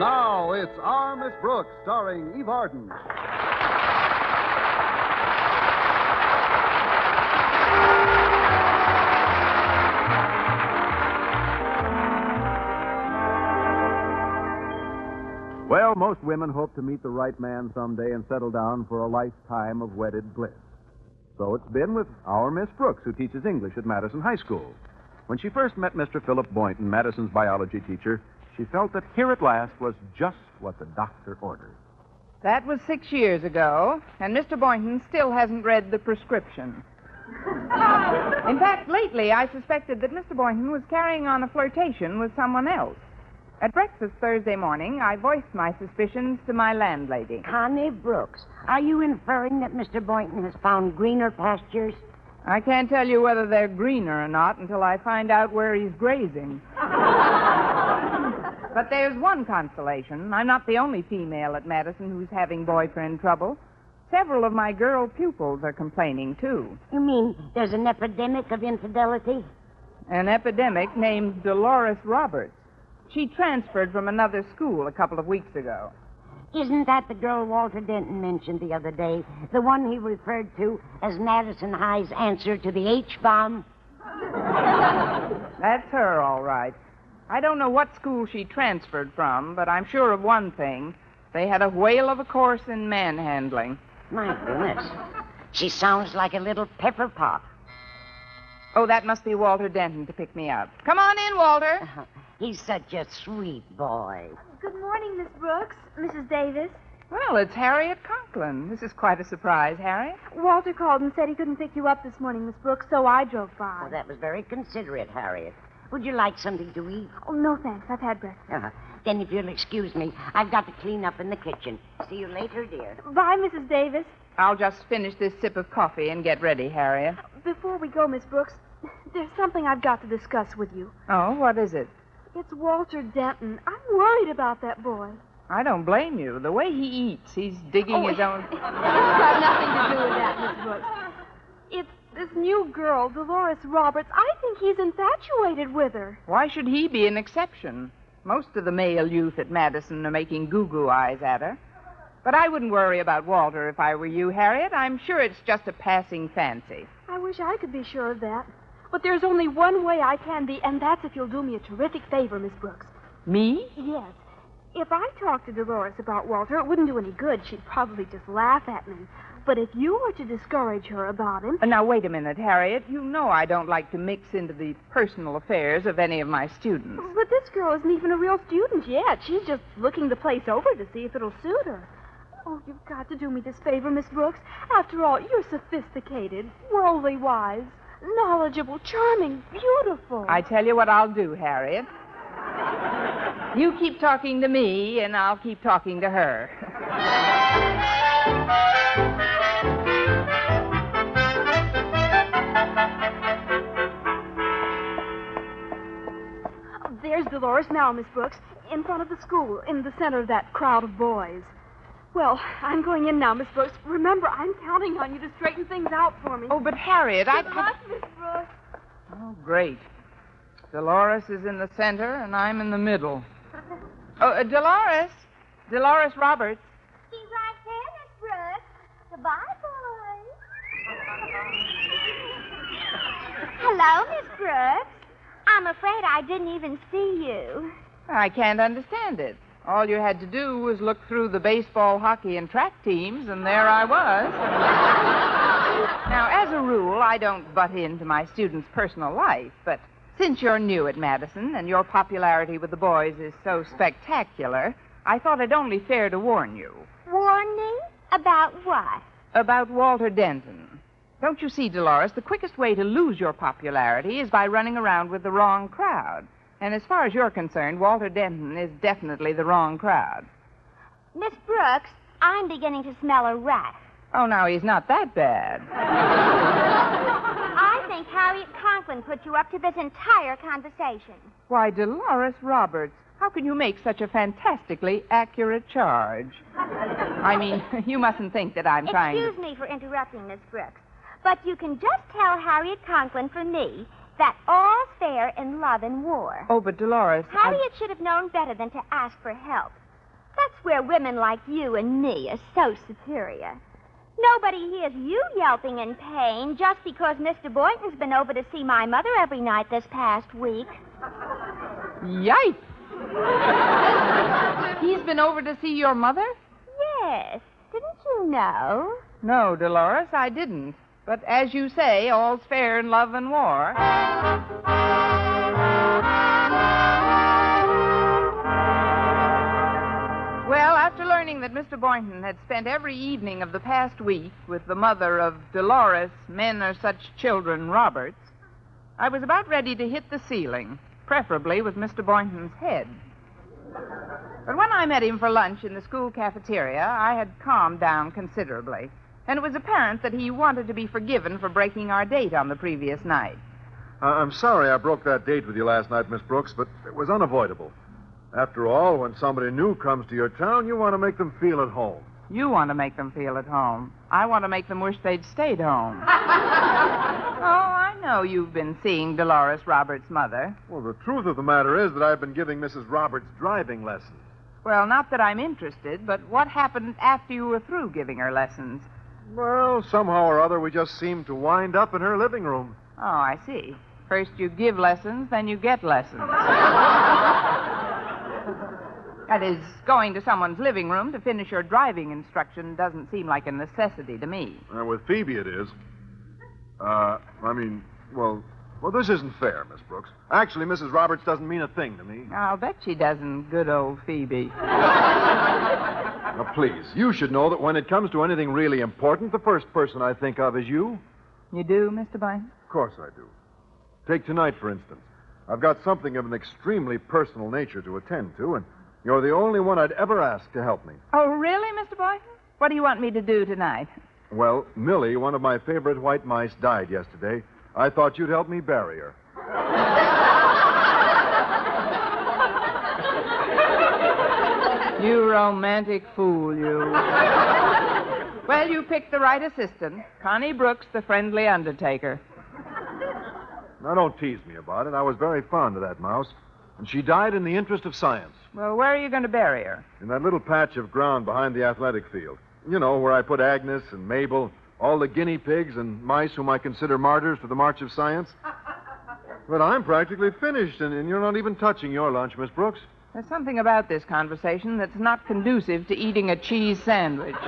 Now it's Our Miss Brooks, starring Eve Arden. Well, most women hope to meet the right man someday and settle down for a lifetime of wedded bliss. So it's been with our Miss Brooks, who teaches English at Madison High School. When she first met Mr. Philip Boynton, Madison's biology teacher, she felt that here at last was just what the doctor ordered. That was six years ago, and Mr. Boynton still hasn't read the prescription. In fact, lately I suspected that Mr. Boynton was carrying on a flirtation with someone else. At breakfast Thursday morning, I voiced my suspicions to my landlady. Connie Brooks, are you inferring that Mr. Boynton has found greener pastures? I can't tell you whether they're greener or not until I find out where he's grazing. But there's one consolation. I'm not the only female at Madison who's having boyfriend trouble. Several of my girl pupils are complaining, too. You mean there's an epidemic of infidelity? An epidemic named Dolores Roberts. She transferred from another school a couple of weeks ago. Isn't that the girl Walter Denton mentioned the other day? The one he referred to as Madison High's answer to the H bomb? That's her, all right. I don't know what school she transferred from, but I'm sure of one thing. They had a whale of a course in manhandling. My goodness. She sounds like a little pepper pot. Oh, that must be Walter Denton to pick me up. Come on in, Walter. Uh-huh. He's such a sweet boy. Good morning, Miss Brooks, Mrs. Davis. Well, it's Harriet Conklin. This is quite a surprise, Harriet. Walter called and said he couldn't pick you up this morning, Miss Brooks, so I drove by. Oh, that was very considerate, Harriet. Would you like something to eat? Oh, no, thanks. I've had breakfast. Uh, then, if you'll excuse me, I've got to clean up in the kitchen. See you later, dear. Bye, Mrs. Davis. I'll just finish this sip of coffee and get ready, Harriet. Before we go, Miss Brooks, there's something I've got to discuss with you. Oh, what is it? It's Walter Denton. I'm worried about that boy. I don't blame you. The way he eats, he's digging Oh, his own. It's got nothing to do with that, Miss Brooks. It's this new girl, Dolores Roberts. I think he's infatuated with her. Why should he be an exception? Most of the male youth at Madison are making goo goo eyes at her. But I wouldn't worry about Walter if I were you, Harriet. I'm sure it's just a passing fancy. I wish I could be sure of that. But there's only one way I can be, and that's if you'll do me a terrific favor, Miss Brooks. Me? Yes. If I talked to Dolores about Walter, it wouldn't do any good. She'd probably just laugh at me. But if you were to discourage her about him. Now, wait a minute, Harriet. You know I don't like to mix into the personal affairs of any of my students. But this girl isn't even a real student yet. She's just looking the place over to see if it'll suit her. Oh, you've got to do me this favor, Miss Brooks. After all, you're sophisticated, worldly wise, knowledgeable, charming, beautiful. I tell you what I'll do, Harriet. You keep talking to me, and I'll keep talking to her. There's Dolores now, Miss Brooks, in front of the school, in the center of that crowd of boys. Well, I'm going in now, Miss Brooks. Remember, I'm counting on you to straighten things out for me. Oh, but Harriet, I. Good luck, Miss Brooks. Oh, great. Dolores is in the center, and I'm in the middle. Oh, uh, Dolores. Dolores Roberts. She's right there, Miss Brooks. Goodbye, boys. Hello, Miss Brooks. I'm afraid I didn't even see you. I can't understand it. All you had to do was look through the baseball, hockey, and track teams, and there I was. now, as a rule, I don't butt into my students' personal life, but since you're new at Madison and your popularity with the boys is so spectacular, I thought it only fair to warn you Warning? About what? about Walter Denton. Don't you see, Dolores, the quickest way to lose your popularity is by running around with the wrong crowd. And as far as you're concerned, Walter Denton is definitely the wrong crowd. Miss Brooks, I'm beginning to smell a rat. Oh, now he's not that bad. I think Harriet Conklin put you up to this entire conversation. Why, Dolores Roberts, how can you make such a fantastically accurate charge? I mean, you mustn't think that I'm trying to. Excuse me for interrupting, Miss Brooks, but you can just tell Harriet Conklin from me that all's fair in love and war. Oh, but Dolores. I- Harriet should have known better than to ask for help. That's where women like you and me are so superior. Nobody hears you yelping in pain just because Mr. Boynton's been over to see my mother every night this past week. Yikes! He's been over to see your mother? Yes. Didn't you know? No, Dolores, I didn't. But as you say, all's fair in love and war. Well, after learning that Mr. Boynton had spent every evening of the past week with the mother of Dolores, men are such children, Roberts, I was about ready to hit the ceiling, preferably with Mr. Boynton's head. But when I met him for lunch in the school cafeteria, I had calmed down considerably, and it was apparent that he wanted to be forgiven for breaking our date on the previous night. Uh, I'm sorry I broke that date with you last night, Miss Brooks, but it was unavoidable. After all, when somebody new comes to your town, you want to make them feel at home. You want to make them feel at home. I want to make them wish they'd stayed home. oh, I know you've been seeing Dolores Roberts' mother. Well, the truth of the matter is that I've been giving Mrs. Roberts driving lessons. Well, not that I'm interested, but what happened after you were through giving her lessons? Well, somehow or other, we just seemed to wind up in her living room. Oh, I see. First you give lessons, then you get lessons. that is, going to someone's living room to finish your driving instruction doesn't seem like a necessity to me. Uh, with Phoebe, it is. Uh, I mean, well, well, this isn't fair, Miss Brooks. Actually, Mrs. Roberts doesn't mean a thing to me. I'll bet she doesn't, good old Phoebe. Now, please, you should know that when it comes to anything really important, the first person I think of is you. You do, Mr. Boynton? Of course I do. Take tonight, for instance. I've got something of an extremely personal nature to attend to, and you're the only one I'd ever ask to help me. Oh, really, Mr. Boynton? What do you want me to do tonight? Well, Millie, one of my favorite white mice, died yesterday. I thought you'd help me bury her. You romantic fool, you. well, you picked the right assistant. Connie Brooks, the friendly undertaker. Now, don't tease me about it. I was very fond of that mouse. And she died in the interest of science. Well, where are you going to bury her? In that little patch of ground behind the athletic field. You know, where I put Agnes and Mabel, all the guinea pigs and mice whom I consider martyrs to the march of science. But I'm practically finished, and, and you're not even touching your lunch, Miss Brooks. There's something about this conversation that's not conducive to eating a cheese sandwich.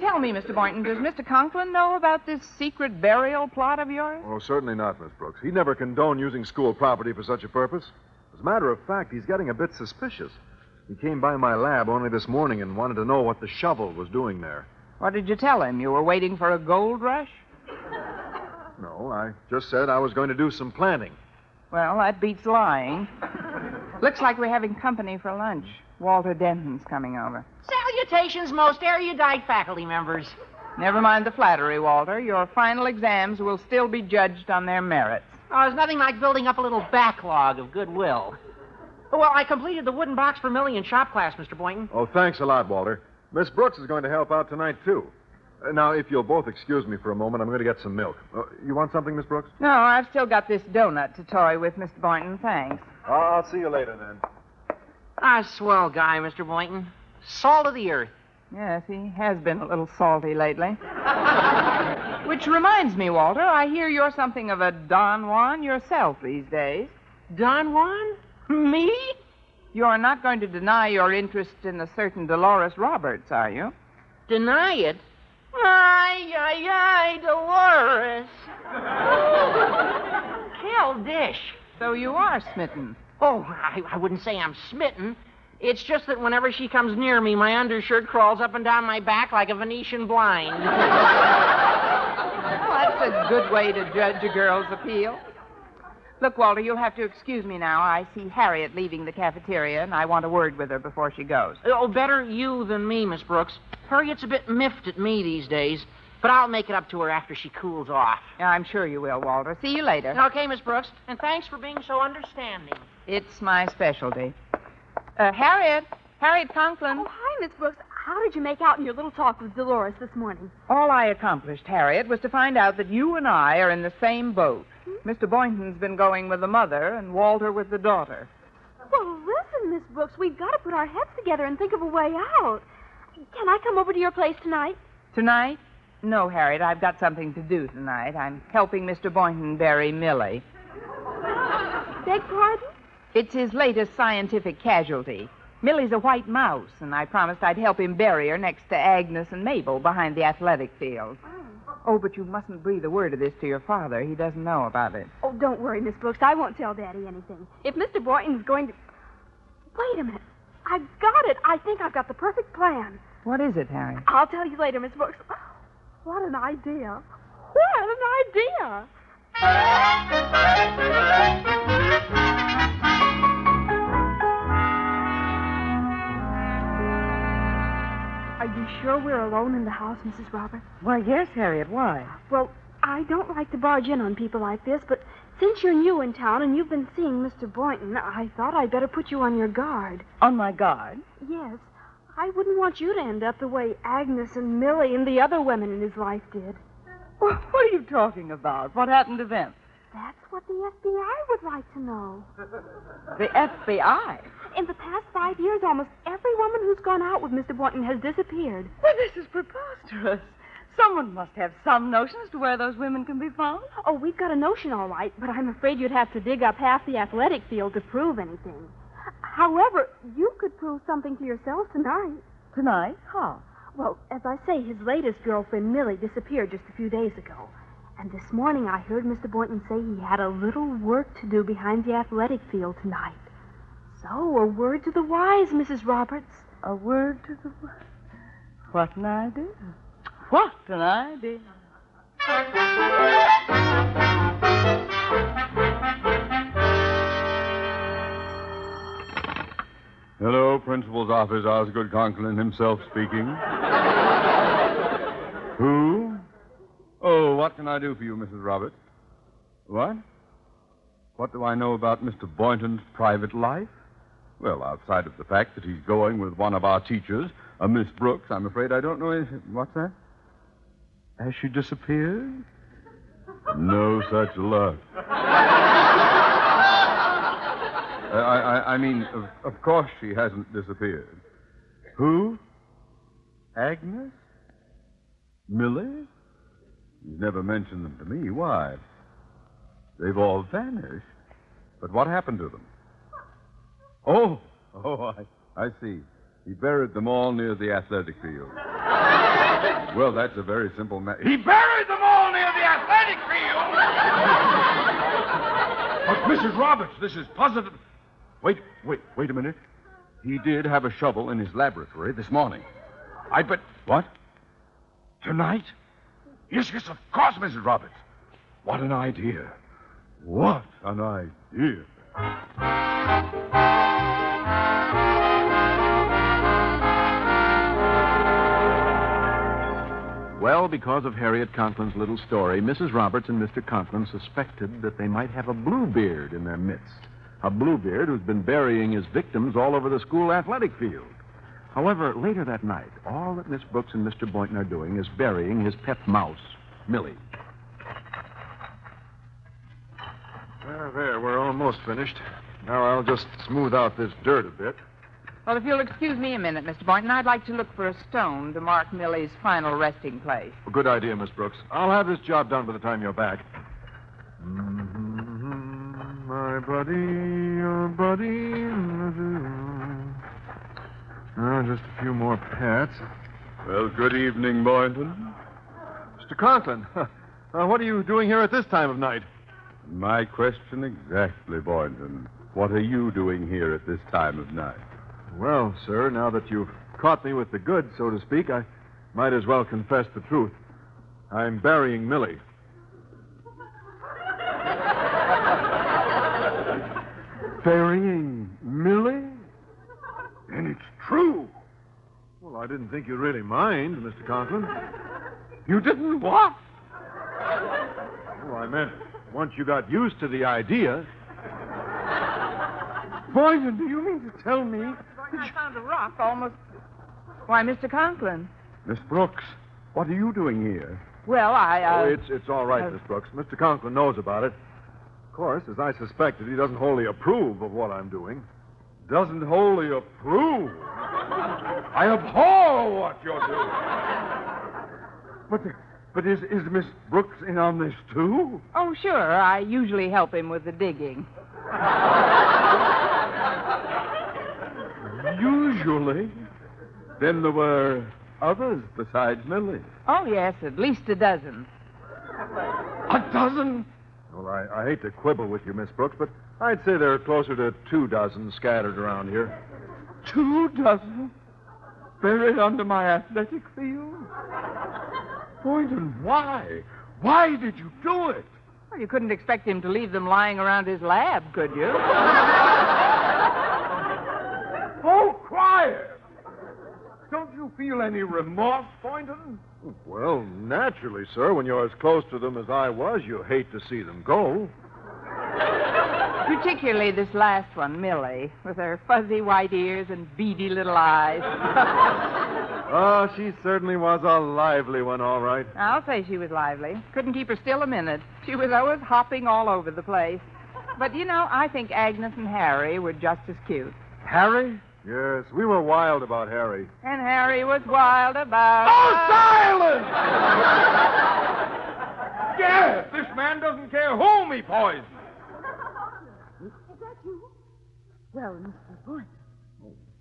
Tell me, Mr. Boynton, does Mr. Conklin know about this secret burial plot of yours? Oh, certainly not, Miss Brooks. He'd never condone using school property for such a purpose. As a matter of fact, he's getting a bit suspicious. He came by my lab only this morning and wanted to know what the shovel was doing there. What did you tell him? You were waiting for a gold rush? No, I just said I was going to do some planting. Well, that beats lying. Looks like we're having company for lunch. Walter Denton's coming over. Salutations, most erudite faculty members. Never mind the flattery, Walter. Your final exams will still be judged on their merits. Oh, there's nothing like building up a little backlog of goodwill. Well, I completed the wooden box for Millie in shop class, Mr. Boynton. Oh, thanks a lot, Walter. Miss Brooks is going to help out tonight, too. Uh, now, if you'll both excuse me for a moment, I'm going to get some milk. Uh, you want something, Miss Brooks? No, I've still got this donut to toy with, Mr. Boynton. Thanks. I'll see you later, then. Ah, swell guy, Mr. Boynton. Salt of the earth. Yes, he has been a little salty lately. Which reminds me, Walter, I hear you're something of a Don Juan yourself these days. Don Juan? Me? You're not going to deny your interest in a certain Dolores Roberts, are you? Deny it? Ay, ay, ay, Dolores. Kill dish. So you are smitten. Oh, I, I wouldn't say I'm smitten. It's just that whenever she comes near me, my undershirt crawls up and down my back like a Venetian blind. Well, that's a good way to judge a girl's appeal. Look, Walter, you'll have to excuse me now. I see Harriet leaving the cafeteria, and I want a word with her before she goes. oh, better you than me, Miss Brooks. Harriet's a bit miffed at me these days, but I'll make it up to her after she cools off. Yeah, I'm sure you will, Walter. See you later. Okay, Miss Brooks, and thanks for being so understanding. It's my specialty. Uh, Harriet. Harriet Conklin. Oh, hi, Miss Brooks. How did you make out in your little talk with Dolores this morning? All I accomplished, Harriet, was to find out that you and I are in the same boat. Mr. Boynton's been going with the mother, and Walter with the daughter. Well, listen, listen, Miss Brooks. We've got to put our heads together and think of a way out. Can I come over to your place tonight? Tonight? No, Harriet, I've got something to do tonight. I'm helping Mr. Boynton bury Millie. Beg pardon? It's his latest scientific casualty. Millie's a white mouse, and I promised I'd help him bury her next to Agnes and Mabel behind the athletic field. Oh. oh, but you mustn't breathe a word of this to your father. He doesn't know about it. Oh, don't worry, Miss Brooks. I won't tell Daddy anything. If Mr. Boynton's going to. Wait a minute. I've got it. I think I've got the perfect plan. What is it, Harry? I'll tell you later, Miss Brooks. What an idea. What an idea. Are you sure we're alone in the house, Mrs. Roberts? Why, yes, Harriet. Why? Well, I don't like to barge in on people like this, but since you're new in town and you've been seeing Mr. Boynton, I thought I'd better put you on your guard. On my guard? Yes. I wouldn't want you to end up the way Agnes and Millie and the other women in his life did. What are you talking about? What happened to them? That's what the FBI would like to know. The FBI? In the past five years, almost every woman who's gone out with Mr. Boynton has disappeared. Well, this is preposterous. Someone must have some notion as to where those women can be found. Oh, we've got a notion, all right, but I'm afraid you'd have to dig up half the athletic field to prove anything. However, you could prove something to yourself tonight. Tonight? How? Well, as I say, his latest girlfriend, Millie, disappeared just a few days ago. And this morning I heard Mr. Boynton say he had a little work to do behind the athletic field tonight. So, a word to the wise, Mrs. Roberts. A word to the. Wise. What an idea. What an idea. Hello, Principal's office. Osgood Conklin himself speaking. Who? What can I do for you, Mrs. Roberts? What? What do I know about Mr. Boynton's private life? Well, outside of the fact that he's going with one of our teachers, a Miss Brooks, I'm afraid I don't know anything. What's that? Has she disappeared? No such luck. Uh, I, I, I mean, of, of course she hasn't disappeared. Who? Agnes? Millie? You've never mentioned them to me. Why? They've all vanished. But what happened to them? Oh, oh, I, I see. He buried them all near the athletic field. well, that's a very simple matter. He buried them all near the athletic field! but, Mrs. Roberts, this is positive. Wait, wait, wait a minute. He did have a shovel in his laboratory this morning. I bet. What? Tonight? Yes, yes, of course, Mrs. Roberts. What an idea. What an idea. Well, because of Harriet Conklin's little story, Mrs. Roberts and Mr. Conklin suspected that they might have a Bluebeard in their midst. A Bluebeard who's been burying his victims all over the school athletic field. However, later that night, all that Miss Brooks and Mr. Boynton are doing is burying his pet mouse, Millie. There, there, we're almost finished. Now I'll just smooth out this dirt a bit. Well, if you'll excuse me a minute, Mr. Boynton, I'd like to look for a stone to mark Millie's final resting place. Well, good idea, Miss Brooks. I'll have this job done by the time you're back. Mm-hmm, My buddy, your buddy. Now, just a few more pats. Well, good evening, Boynton. Mr. Conklin, uh, what are you doing here at this time of night? My question exactly, Boynton. What are you doing here at this time of night? Well, sir, now that you've caught me with the goods, so to speak, I might as well confess the truth. I'm burying Millie. Burying Millie? And it's true. Well, I didn't think you'd really mind, Mr. Conklin. You didn't what? Well, I meant once you got used to the idea. Boynton, do you mean to tell me? I found a rock almost. Why, Mr. Conklin. Miss Brooks, what are you doing here? Well, I. Uh... Oh, it's, it's all right, uh, Miss Brooks. Mr. Conklin knows about it. Of course, as I suspected, he doesn't wholly approve of what I'm doing. doesn't wholly approve. I abhor what you're doing. But, but is, is Miss Brooks in on this, too? Oh, sure. I usually help him with the digging. Usually. Then there were others besides Millie. Oh, yes, at least a dozen. A dozen? Well, I, I hate to quibble with you, Miss Brooks, but I'd say there are closer to two dozen scattered around here. Two dozen? Buried under my athletic field? Boynton, why? Why did you do it? Well, you couldn't expect him to leave them lying around his lab, could you? Oh, quiet! Don't you feel any remorse, Boynton? Well, naturally, sir. When you're as close to them as I was, you hate to see them go. Particularly this last one, Millie, with her fuzzy white ears and beady little eyes. Oh, she certainly was a lively one, all right. I'll say she was lively. Couldn't keep her still a minute. She was always hopping all over the place. But, you know, I think Agnes and Harry were just as cute. Harry? Yes, we were wild about Harry. And Harry was wild about. Oh, silence! yes, this man doesn't care whom he poisons. Well, Mr. Boynton.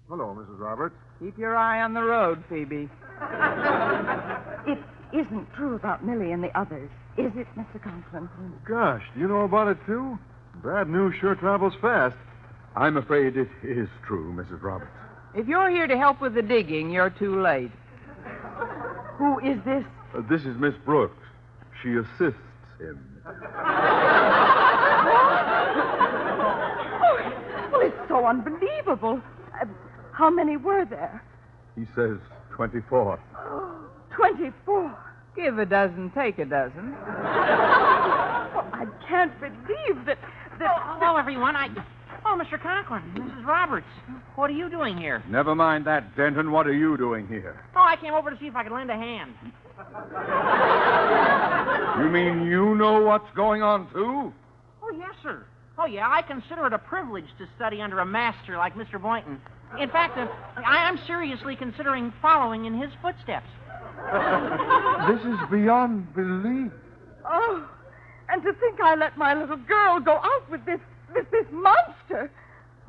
Hello, Mrs. Roberts. Keep your eye on the road, Phoebe. It isn't true about Millie and the others, is it, Mr. Conklin? Gosh, do you know about it, too? Bad news sure travels fast. I'm afraid it is true, Mrs. Roberts. If you're here to help with the digging, you're too late. Who is this? Uh, this is Miss Brooks. She assists him. Oh, well, it's so unbelievable. Uh, how many were there? He says 24. Twenty-four. Give a dozen, take a dozen. Oh, I can't believe that. that Oh, hello, everyone. I. Oh, Mr. Conklin, Mrs. Roberts. What are you doing here? Never mind that, Denton. What are you doing here? Oh, I came over to see if I could lend a hand. You mean you know what's going on, too? Oh, yes, sir. Oh, yeah, I consider it a privilege to study under a master like Mr. Boynton. In fact, uh, I am seriously considering following in his footsteps. This is beyond belief. Oh, and to think I let my little girl go out with this this this monster.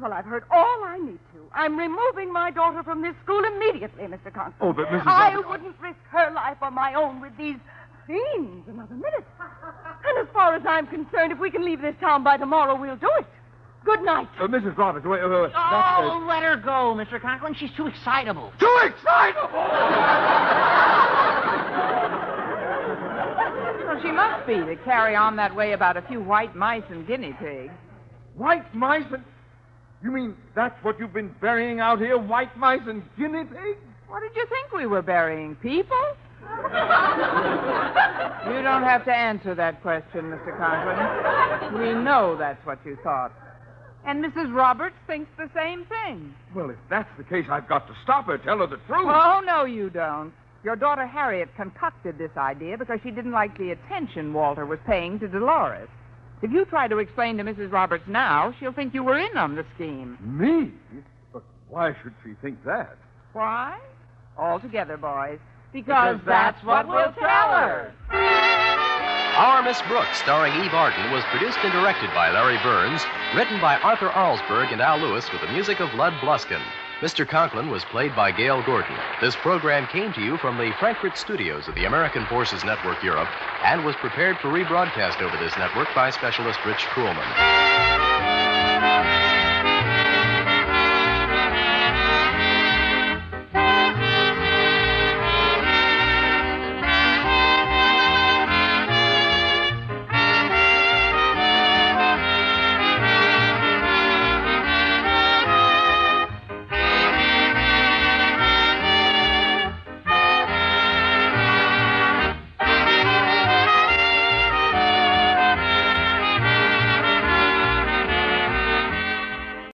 Well, I've heard all I need to. I'm removing my daughter from this school immediately, Mr. Conklin. Oh, but Mrs. I Roberts- wouldn't risk her life or my own with these fiends another minute. And as far as I'm concerned, if we can leave this town by tomorrow, we'll do it. Good night. Uh, Mrs. Roberts, wait, wait, wait. Oh, let her go, Mr. Conklin. She's too excitable. Too excitable! Well, she must be to carry on that way about a few white mice and guinea pigs. White mice and. You mean that's what you've been burying out here? White mice and guinea pigs? What did you think we were burying? People? You don't have to answer that question, Mr. Conklin. We know that's what you thought. And Mrs. Roberts thinks the same thing. Well, if that's the case, I've got to stop her, tell her the truth. Oh, no, you don't. Your daughter Harriet concocted this idea because she didn't like the attention Walter was paying to Dolores. If you try to explain to Mrs. Roberts now, she'll think you were in on the scheme. Me? But why should she think that? Why? All together, boys. Because, that's what we'll tell her. Our Miss Brooks, starring Eve Arden, was produced and directed by Larry Berns, written by Arthur Alsberg and Al Lewis with the music of Lud Gluskin. Mr. Conklin was played by Gale Gordon. This program came to you from the Frankfurt studios of the American Forces Network Europe and was prepared for rebroadcast over this network by specialist Rich Kuhlman.